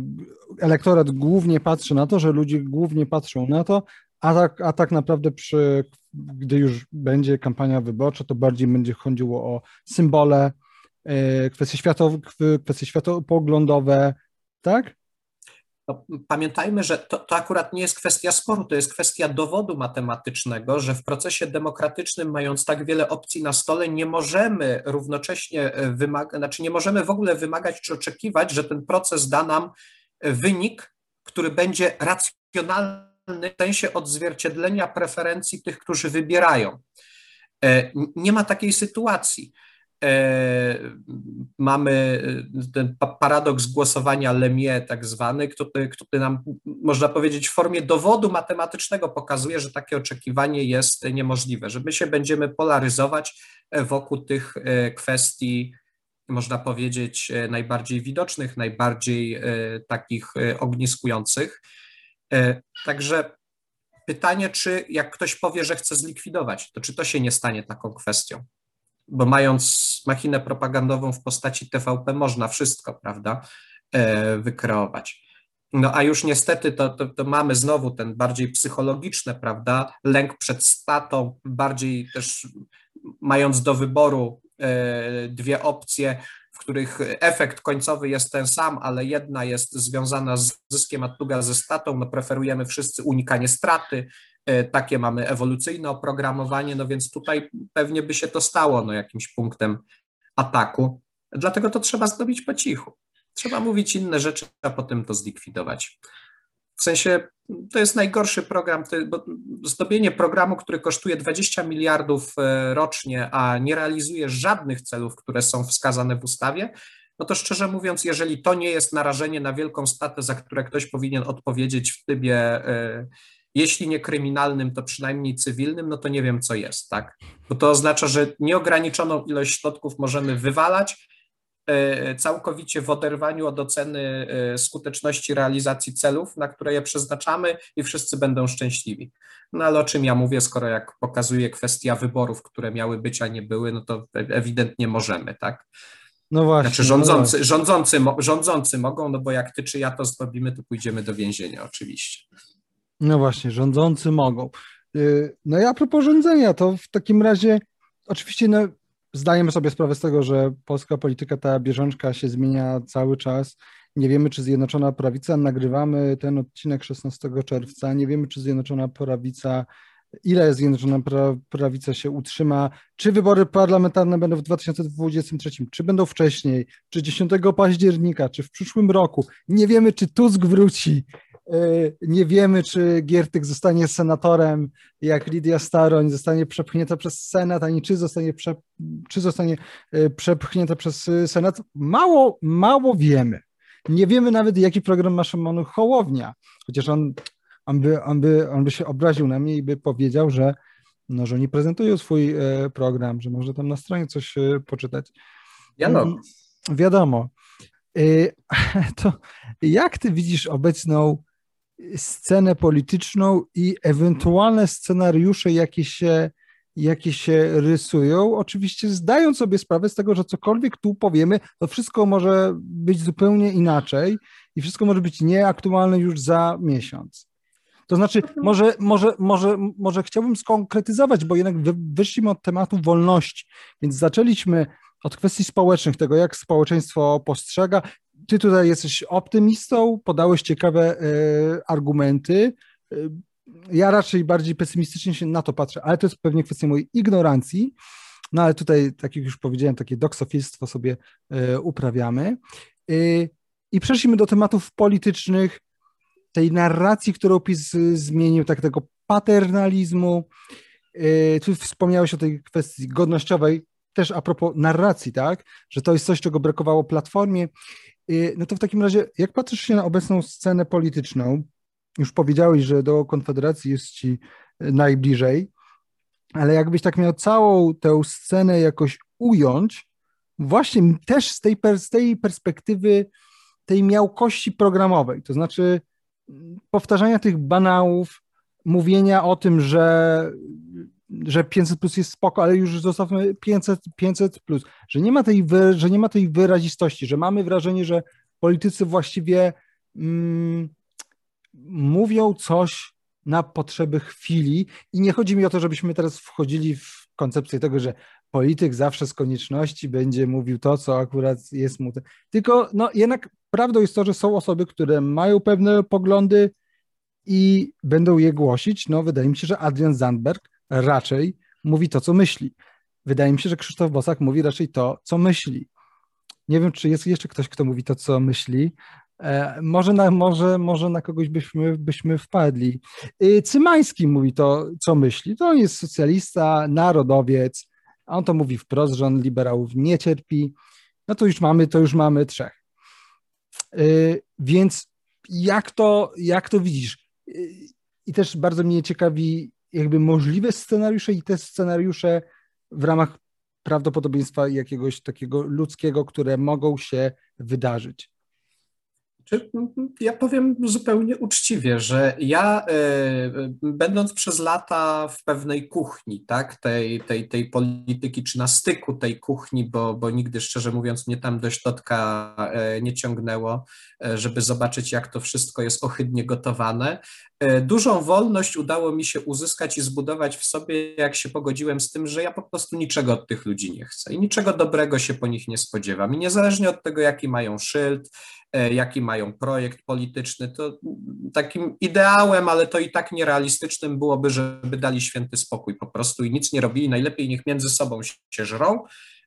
elektorat głównie patrzy na to, że ludzie głównie patrzą na to, a tak, a tak naprawdę przy, gdy już będzie kampania wyborcza, to bardziej będzie chodziło o symbole, e, kwestie, światowe, kwestie światopoglądowe, tak? No, pamiętajmy, że to, to akurat nie jest kwestia sporu, to jest kwestia dowodu matematycznego, że w procesie demokratycznym, mając tak wiele opcji na stole, nie możemy równocześnie e, wymagać, znaczy nie możemy w ogóle wymagać czy oczekiwać, że ten proces da nam e, wynik, który będzie racjonalny w sensie odzwierciedlenia preferencji tych, którzy wybierają. E, nie ma takiej sytuacji. E, mamy e, ten paradoks głosowania Lemie, tak zwany, który, który nam, można powiedzieć, w formie dowodu matematycznego pokazuje, że takie oczekiwanie jest niemożliwe, że my się będziemy polaryzować wokół tych kwestii, można powiedzieć, najbardziej widocznych, najbardziej takich ogniskujących. Także pytanie, czy jak ktoś powie, że chce zlikwidować, to czy to się nie stanie taką kwestią? Bo mając machinę propagandową w postaci TVP można wszystko, prawda, e, wykreować. No a już niestety to, to, to, mamy znowu ten bardziej psychologiczny, prawda, lęk przed statą, bardziej też mając do wyboru e, dwie opcje, w których efekt końcowy jest ten sam, ale jedna jest związana z zyskiem, a druga ze statą, no preferujemy wszyscy unikanie straty, takie mamy ewolucyjne oprogramowanie, no więc tutaj pewnie by się to stało no, jakimś punktem ataku. Dlatego to trzeba zrobić po cichu. Trzeba mówić inne rzeczy, a potem to zlikwidować. W sensie to jest najgorszy program, bo zdobienie programu, który kosztuje 20 miliardów e, rocznie, a nie realizuje żadnych celów, które są wskazane w ustawie, no to szczerze mówiąc, jeżeli to nie jest narażenie na wielką statę, za które ktoś powinien odpowiedzieć w trybie e, jeśli nie kryminalnym, to przynajmniej cywilnym, no to nie wiem, co jest, tak? Bo to oznacza, że nieograniczoną ilość środków możemy wywalać e, całkowicie w oderwaniu od oceny e, skuteczności realizacji celów, na które je przeznaczamy i wszyscy będą szczęśliwi. No ale o czym ja mówię, skoro jak pokazuje kwestia wyborów, które miały być, a nie były, no to ewidentnie możemy, tak? No właśnie. Znaczy rządzący, no rządzący, rządzący mogą, no bo jak ty czy ja to zrobimy, to pójdziemy do więzienia oczywiście. No właśnie, rządzący mogą. Y, no i a propos rządzenia, to w takim razie oczywiście no, zdajemy sobie sprawę z tego, że polska polityka, ta bieżączka się zmienia cały czas. Nie wiemy, czy Zjednoczona Prawica, nagrywamy ten odcinek 16 czerwca, nie wiemy, czy Zjednoczona Prawica, ile Zjednoczona Prawica się utrzyma, czy wybory parlamentarne będą w 2023, czy będą wcześniej, czy 10 października, czy w przyszłym roku. Nie wiemy, czy Tusk wróci, nie wiemy, czy Giertyk zostanie senatorem, jak Lidia Staroń zostanie przepchnięta przez Senat, ani czy zostanie, prze, czy zostanie e, przepchnięta przez Senat. Mało, mało wiemy. Nie wiemy nawet, jaki program ma Szymon Hołownia, chociaż on, on, by, on, by, on by się obraził na mnie i by powiedział, że, no, że oni prezentują swój program, że może tam na stronie coś poczytać. Wiadomo. Wiadomo. To jak ty widzisz obecną scenę polityczną i ewentualne scenariusze, jakie się, jakie się rysują, oczywiście zdając sobie sprawę z tego, że cokolwiek tu powiemy, to wszystko może być zupełnie inaczej i wszystko może być nieaktualne już za miesiąc. To znaczy, może, może, może, może chciałbym skonkretyzować, bo jednak wyszliśmy od tematu wolności, więc zaczęliśmy od kwestii społecznych, tego jak społeczeństwo postrzega, ty tutaj jesteś optymistą, podałeś ciekawe y, argumenty. Y, ja raczej bardziej pesymistycznie się na to patrzę, ale to jest pewnie kwestia mojej ignorancji. No ale tutaj, tak jak już powiedziałem, takie doksofilstwo sobie y, uprawiamy. I przeszliśmy do tematów politycznych, tej narracji, którą PiS zmienił, tak tego paternalizmu. Tu wspomniałeś o tej kwestii godnościowej, też a propos narracji, tak, że to jest coś, czego brakowało Platformie. Y, no to w takim razie, jak patrzysz się na obecną scenę polityczną, już powiedziałeś, że do Konfederacji jest ci y, najbliżej, ale jakbyś tak miał całą tę scenę jakoś ująć, właśnie też z tej, z tej perspektywy tej miałkości programowej, to znaczy mm, powtarzania tych banałów, mówienia o tym, że że 500 plus jest spoko, ale już zostawmy 500, 500 plus, że nie ma tej, wy, że nie ma tej wyrazistości, że mamy wrażenie, że politycy właściwie mm, mówią coś na potrzeby chwili i nie chodzi mi o to, żebyśmy teraz wchodzili w koncepcję tego, że polityk zawsze z konieczności będzie mówił to, co akurat jest mu. Tylko no, jednak prawdą jest to, że są osoby, które mają pewne poglądy i będą je głosić. No, wydaje mi się, że Adrian Zandberg raczej mówi to, co myśli. Wydaje mi się, że Krzysztof Bosak mówi raczej to, co myśli. Nie wiem, czy jest jeszcze ktoś, kto mówi to, co myśli. E, może, na, może, może na kogoś byśmy, byśmy wpadli. E, Cymański mówi to, co myśli. To on jest socjalista, narodowiec, a on to mówi wprost, że on liberałów nie cierpi, no to już mamy, to już mamy trzech. Yy, więc jak to, jak to widzisz? Yy, I też bardzo mnie ciekawi jakby możliwe scenariusze i te scenariusze w ramach prawdopodobieństwa jakiegoś takiego ludzkiego, które mogą się wydarzyć. Ja powiem zupełnie uczciwie, że ja, e, będąc przez lata w pewnej kuchni, tak, tej, tej, tej polityki, czy na styku tej kuchni, bo, bo nigdy szczerze mówiąc mnie tam do środka e, nie ciągnęło, e, żeby zobaczyć, jak to wszystko jest ohydnie gotowane. Dużą wolność udało mi się uzyskać i zbudować w sobie, jak się pogodziłem z tym, że ja po prostu niczego od tych ludzi nie chcę i niczego dobrego się po nich nie spodziewam. I niezależnie od tego, jaki mają szyld, E, jaki mają projekt polityczny, to takim ideałem, ale to i tak nierealistycznym byłoby, żeby dali święty spokój po prostu i nic nie robili, najlepiej niech między sobą się żrą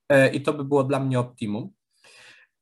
e, i to by było dla mnie optimum.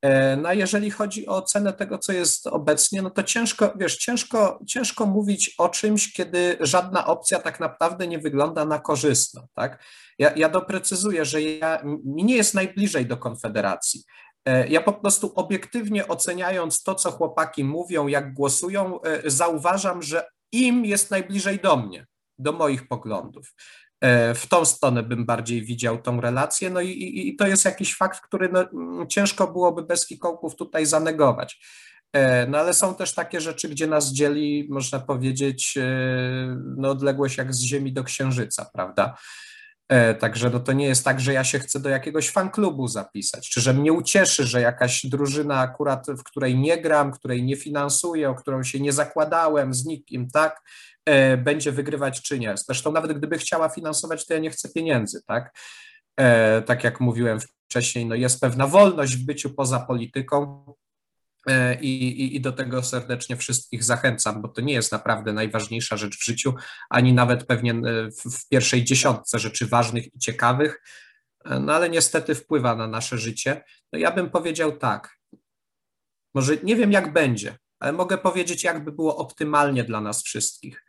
E, no a jeżeli chodzi o ocenę tego, co jest obecnie, no to ciężko, wiesz, ciężko, ciężko mówić o czymś, kiedy żadna opcja tak naprawdę nie wygląda na korzystną, tak? Ja, ja doprecyzuję, że ja, mi nie jest najbliżej do Konfederacji. E, ja po prostu obiektywnie oceniając to, co chłopaki mówią, jak głosują, e, zauważam, że im jest najbliżej do mnie, do moich poglądów. E, w tą stronę bym bardziej widział tą relację, no i, i, i to jest jakiś fakt, który no, ciężko byłoby bez fikołków tutaj zanegować. No ale są też takie rzeczy, gdzie nas dzieli, można powiedzieć, no, odległość jak z Ziemi do Księżyca, prawda? E, także no to nie jest tak, że ja się chcę do jakiegoś fanklubu zapisać, czy że mnie ucieszy, że jakaś drużyna akurat, w której nie gram, której nie finansuję, o którą się nie zakładałem z nikim, tak, e, będzie wygrywać czy nie. Zresztą nawet gdyby chciała finansować, to ja nie chcę pieniędzy, tak. E, tak jak mówiłem wcześniej, no jest pewna wolność w byciu poza polityką, E, I, i, I, do tego serdecznie wszystkich zachęcam, bo to nie jest naprawdę najważniejsza rzecz w życiu, ani nawet pewnie e, w, w pierwszej dziesiątce rzeczy ważnych i ciekawych, e, no ale niestety wpływa na nasze życie. No ja bym powiedział tak, może nie wiem jak będzie, ale mogę powiedzieć, jakby było optymalnie dla nas wszystkich.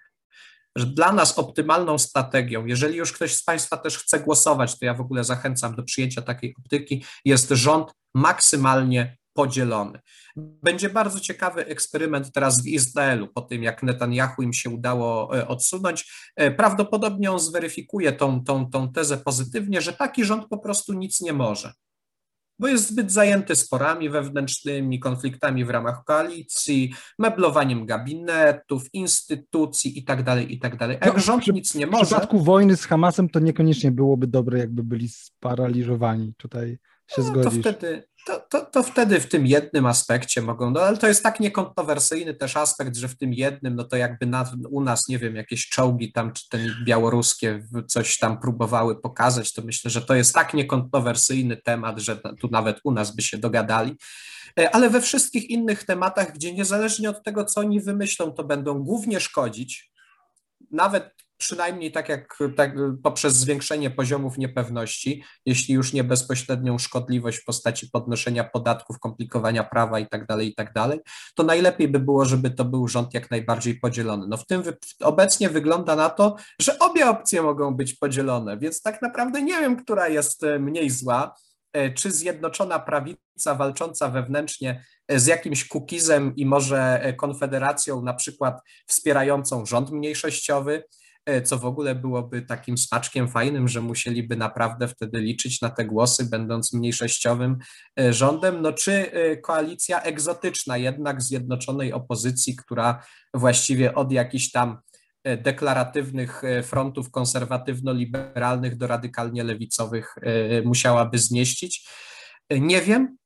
Że dla nas optymalną strategią, jeżeli już ktoś z Państwa też chce głosować, to ja w ogóle zachęcam do przyjęcia takiej optyki, jest rząd maksymalnie podzielony. Będzie bardzo ciekawy eksperyment teraz w Izraelu, po tym jak Netanyahu im się udało e, odsunąć. E, prawdopodobnie on zweryfikuje tą, tą, tą tezę pozytywnie, że taki rząd po prostu nic nie może bo jest zbyt zajęty sporami wewnętrznymi, konfliktami w ramach koalicji, meblowaniem gabinetów, instytucji itd., tak itd. Tak jak no, rząd przy, nic nie może... W przypadku wojny z Hamasem to niekoniecznie byłoby dobre, jakby byli sparaliżowani. Tutaj się no, zgodzisz. To wtedy, to, to, to wtedy w tym jednym aspekcie mogą, no ale to jest tak niekontrowersyjny też aspekt, że w tym jednym, no to jakby na, u nas, nie wiem, jakieś czołgi tam, czy te białoruskie coś tam próbowały pokazać, to myślę, że to jest tak niekontrowersyjny temat, że tu nawet u nas by się dogadali. E, ale we wszystkich innych tematach, gdzie niezależnie od tego, co oni wymyślą, to będą głównie szkodzić, nawet przynajmniej tak jak tak, poprzez zwiększenie poziomów niepewności, jeśli już nie bezpośrednią szkodliwość w postaci podnoszenia podatków, komplikowania prawa itd., tak itd., tak to najlepiej by było, żeby to był rząd jak najbardziej podzielony. No w tym obecnie wygląda na to, że obie opcje mogą być podzielone, więc tak naprawdę nie wiem, która jest e, mniej zła e, czy zjednoczona prawica walcząca wewnętrznie e, z jakimś kukizem i może konfederacją, na przykład wspierającą rząd mniejszościowy, co w ogóle byłoby takim smaczkiem fajnym, że musieliby naprawdę wtedy liczyć na te głosy, będąc mniejszościowym e, rządem, no czy e, koalicja egzotyczna jednak zjednoczonej opozycji, która właściwie od jakichś tam deklaratywnych frontów konserwatywno-liberalnych do radykalnie lewicowych musiałaby zmieścić. Nie wiem,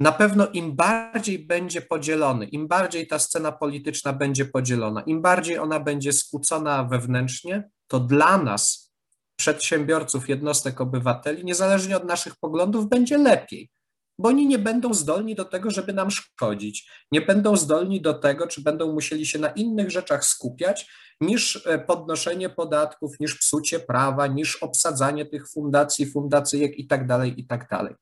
na pewno im bardziej będzie podzielony, im bardziej ta scena polityczna będzie podzielona, im bardziej ona będzie skłócona wewnętrznie, to dla nas, przedsiębiorców, jednostek, obywateli, niezależnie od naszych poglądów, będzie lepiej, bo oni nie będą zdolni do tego, żeby nam szkodzić, nie będą zdolni do tego, czy będą musieli się na innych rzeczach skupiać, niż e, podnoszenie podatków, niż psucie prawa, niż obsadzanie tych fundacji, fundacyjek i tak dalej, i tak dalej.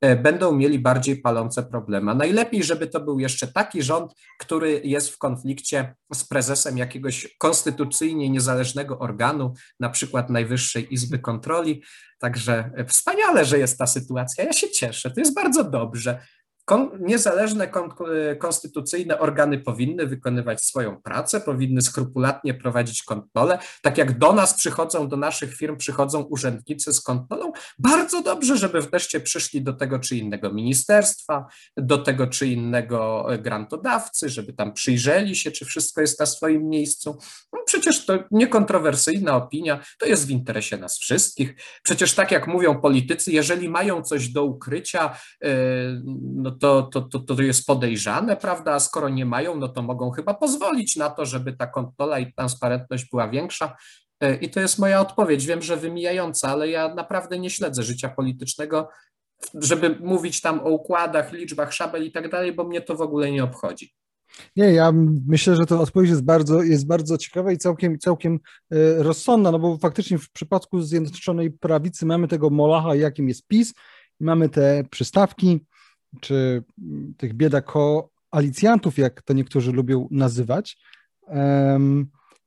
E, będą mieli bardziej palące problemy. Najlepiej, żeby to był jeszcze taki rząd, który jest w konflikcie z prezesem jakiegoś konstytucyjnie niezależnego organu, na przykład Najwyższej Izby Kontroli. Także wspaniale, że jest ta sytuacja. Ja się cieszę. To jest bardzo dobrze. Kon, niezależne kon, konstytucyjne organy powinny wykonywać swoją pracę, powinny skrupulatnie prowadzić kontrolę. Tak jak do nas przychodzą, do naszych firm przychodzą urzędnicy z kontrolą, bardzo dobrze, żeby wreszcie przyszli do tego czy innego ministerstwa, do tego czy innego grantodawcy, żeby tam przyjrzeli się, czy wszystko jest na swoim miejscu. No przecież to niekontrowersyjna opinia, to jest w interesie nas wszystkich. Przecież tak jak mówią politycy, jeżeli mają coś do ukrycia, yy, no to, to, to, to jest podejrzane, prawda? A skoro nie mają, no to mogą chyba pozwolić na to, żeby ta kontrola i transparentność była większa. E, I to jest moja odpowiedź. Wiem, że wymijająca, ale ja naprawdę nie śledzę życia politycznego, żeby mówić tam o układach, liczbach, szabel i tak dalej, bo mnie to w ogóle nie obchodzi. Nie, ja myślę, że ta odpowiedź jest bardzo, jest bardzo ciekawa i całkiem, całkiem e, rozsądna, no bo faktycznie w przypadku Zjednoczonej Prawicy mamy tego molacha, jakim jest PiS, mamy te przystawki, czy tych biedakoalicjantów, jak to niektórzy lubią nazywać.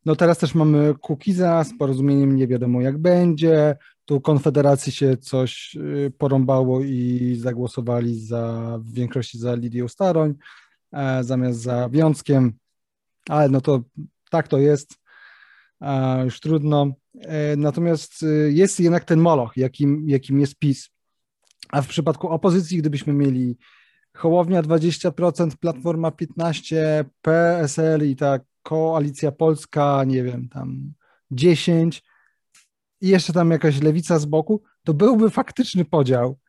No teraz też mamy Kukiza z porozumieniem nie wiadomo jak będzie. Tu Konfederacji się coś y, porąbało i zagłosowali za, w większości za Lidią Staroń e, zamiast za Wiązkiem, ale no to tak to jest, już trudno. E, natomiast y, jest jednak ten moloch, jakim, jakim jest PiS. A w przypadku opozycji, gdybyśmy mieli Hołownia 20%, Platforma 15%, PSL i ta Koalicja Polska, nie wiem, tam 10% i jeszcze tam jakaś lewica z boku, to byłby faktyczny podział.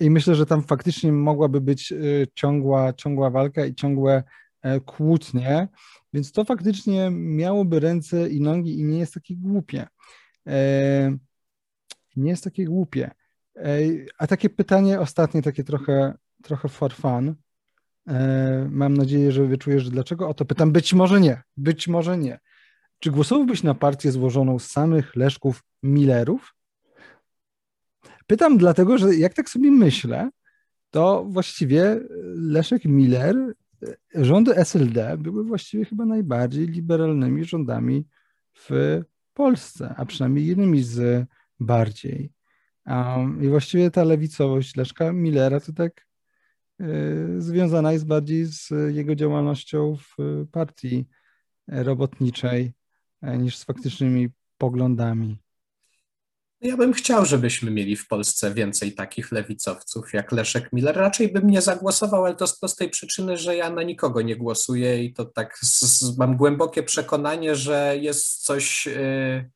I myślę, że tam faktycznie mogłaby być y, ciągła, ciągła walka i ciągłe e, kłótnie, więc to faktycznie miałoby ręce i nogi i nie jest takie głupie. E, nie jest takie głupie. A takie pytanie ostatnie, takie trochę, trochę for fun. E, mam nadzieję, że wyczujesz, dlaczego o to pytam. Być może nie, być może nie. Czy głosowałbyś na partię złożoną z samych Leszków Millerów? Pytam dlatego, że jak tak sobie myślę, to właściwie Leszek Miller, rządy SLD były właściwie chyba najbardziej liberalnymi rządami w Polsce, a przynajmniej jednymi z bardziej. Um, I właściwie ta lewicowość Leszka Millera to tak y, związana jest bardziej z jego działalnością w partii robotniczej e, niż z faktycznymi poglądami. Ja bym chciał, żebyśmy mieli w Polsce więcej takich lewicowców jak Leszek Miller. Raczej bym nie zagłosował, ale to z prostej przyczyny, że ja na nikogo nie głosuję i to tak z, mam głębokie przekonanie, że jest coś. Yy,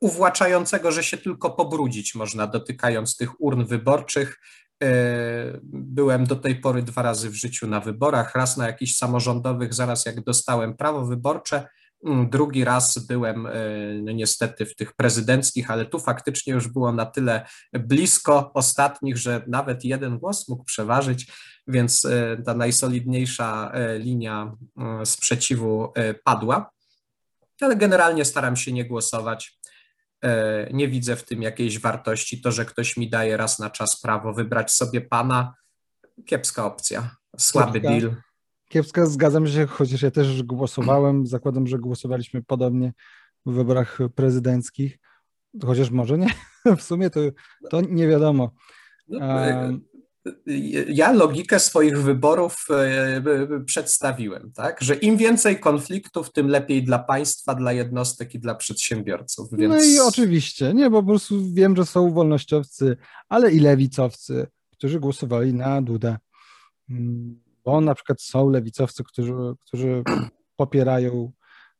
uwłaczającego, że się tylko pobrudzić można, dotykając tych urn wyborczych. E, byłem do tej pory dwa razy w życiu na wyborach, raz na jakichś samorządowych, zaraz jak dostałem prawo wyborcze, mm, drugi raz byłem e, no niestety w tych prezydenckich, ale tu faktycznie już było na tyle blisko ostatnich, że nawet jeden głos mógł przeważyć, więc e, ta najsolidniejsza linia sprzeciwu padła. Ale generalnie staram się nie głosować nie widzę w tym jakiejś wartości. To, że ktoś mi daje raz na czas prawo wybrać sobie pana, kiepska opcja, słaby kiepska, deal. Kiepska, zgadzam się, chociaż ja też głosowałem, zakładam, że głosowaliśmy podobnie w wyborach prezydenckich, chociaż może nie, w sumie to, to nie wiadomo. No, ja logikę swoich wyborów e, przedstawiłem, tak? Że im więcej konfliktów, tym lepiej dla państwa, dla jednostek i dla przedsiębiorców. Więc... No i oczywiście, nie, bo po prostu wiem, że są wolnościowcy, ale i lewicowcy, którzy głosowali na Dudę. Mm, bo na przykład są lewicowcy, którzy, którzy popierają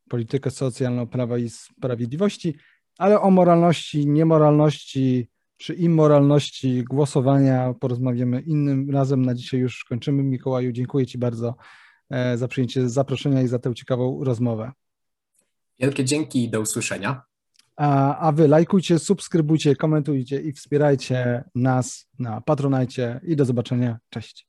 politykę socjalną Prawa i Sprawiedliwości, ale o moralności, niemoralności, czy immoralności głosowania porozmawiamy innym razem. Na dzisiaj już kończymy. Mikołaju, dziękuję Ci bardzo e, za przyjęcie zaproszenia i za tę ciekawą rozmowę. Wielkie dzięki i do usłyszenia. A, a Wy lajkujcie, subskrybujcie, komentujcie i wspierajcie nas na Patronajcie i do zobaczenia. Cześć.